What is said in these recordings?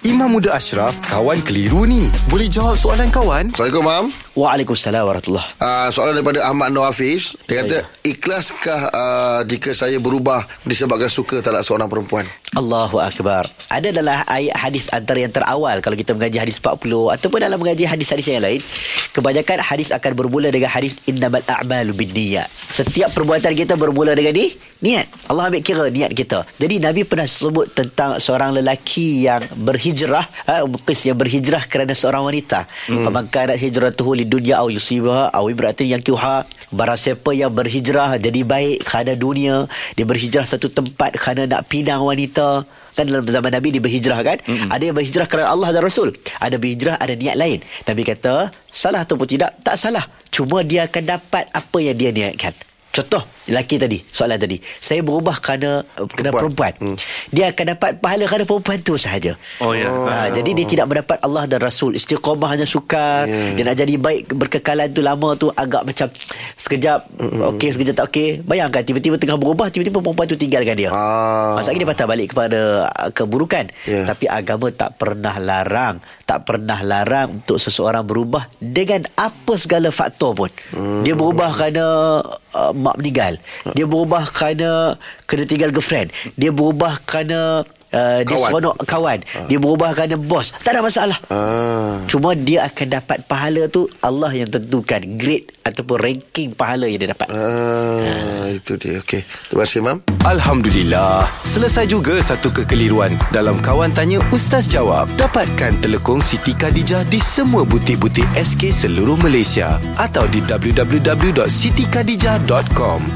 Imam Muda Ashraf, kawan keliru ni. Boleh jawab soalan kawan? Assalamualaikum, Mam. Waalaikumsalam warahmatullah. Uh, soalan daripada Ahmad Nur Hafiz. Dia kata, ikhlaskah uh, jika saya berubah disebabkan suka terhadap seorang perempuan? Allahu Akbar. Ada adalah ayat hadis antara yang terawal kalau kita mengaji hadis 40 ataupun dalam mengaji hadis-hadis yang lain, kebanyakan hadis akan bermula dengan hadis innamal a'malu binniyat. Setiap perbuatan kita bermula dengan ni niat. Allah ambil kira niat kita. Jadi Nabi pernah sebut tentang seorang lelaki yang berhijrah, ha, yang berhijrah kerana seorang wanita. Hmm. Maka hijratuhu lidunya au yusibaha au ibratin yang kiuha. Barang siapa yang berhijrah jadi baik kerana dunia, dia berhijrah satu tempat kerana nak pinang wanita. Kan dalam zaman Nabi dia berhijrah kan? Mm-hmm. Ada yang berhijrah kerana Allah dan Rasul. Ada berhijrah ada niat lain. Nabi kata, salah ataupun tidak, tak salah. Cuma dia akan dapat apa yang dia niatkan. Contoh lelaki tadi soalan tadi saya berubah kerana kerana perempuan, perempuan. Hmm. dia akan dapat pahala kerana perempuan tu sahaja oh ya oh. ha, jadi dia tidak mendapat Allah dan Rasul istiqamah hanya sukar yeah. dia nak jadi baik berkekalan tu lama tu agak macam sekejap mm-hmm. okey sekejap tak okey bayangkan tiba-tiba tengah berubah tiba-tiba perempuan tu tinggalkan dia ah. maksudnya dia patah balik kepada uh, keburukan yeah. tapi agama tak pernah larang tak pernah larang untuk seseorang berubah dengan apa segala faktor pun. Hmm. Dia berubah kerana uh, mak meninggal. Dia berubah kerana kena tinggal girlfriend. Dia berubah kerana Uh, dia seronok kawan uh. Dia berubah kerana bos Tak ada masalah uh. Cuma dia akan dapat pahala tu Allah yang tentukan Grade Ataupun ranking pahala yang dia dapat uh. Uh. Itu dia Okay Terima kasih Mam Alhamdulillah Selesai juga satu kekeliruan Dalam Kawan Tanya Ustaz Jawab Dapatkan telekong Siti Khadijah Di semua butik-butik SK seluruh Malaysia Atau di www.sitikadijah.com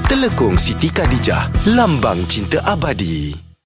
Telekong Siti Khadijah Lambang cinta abadi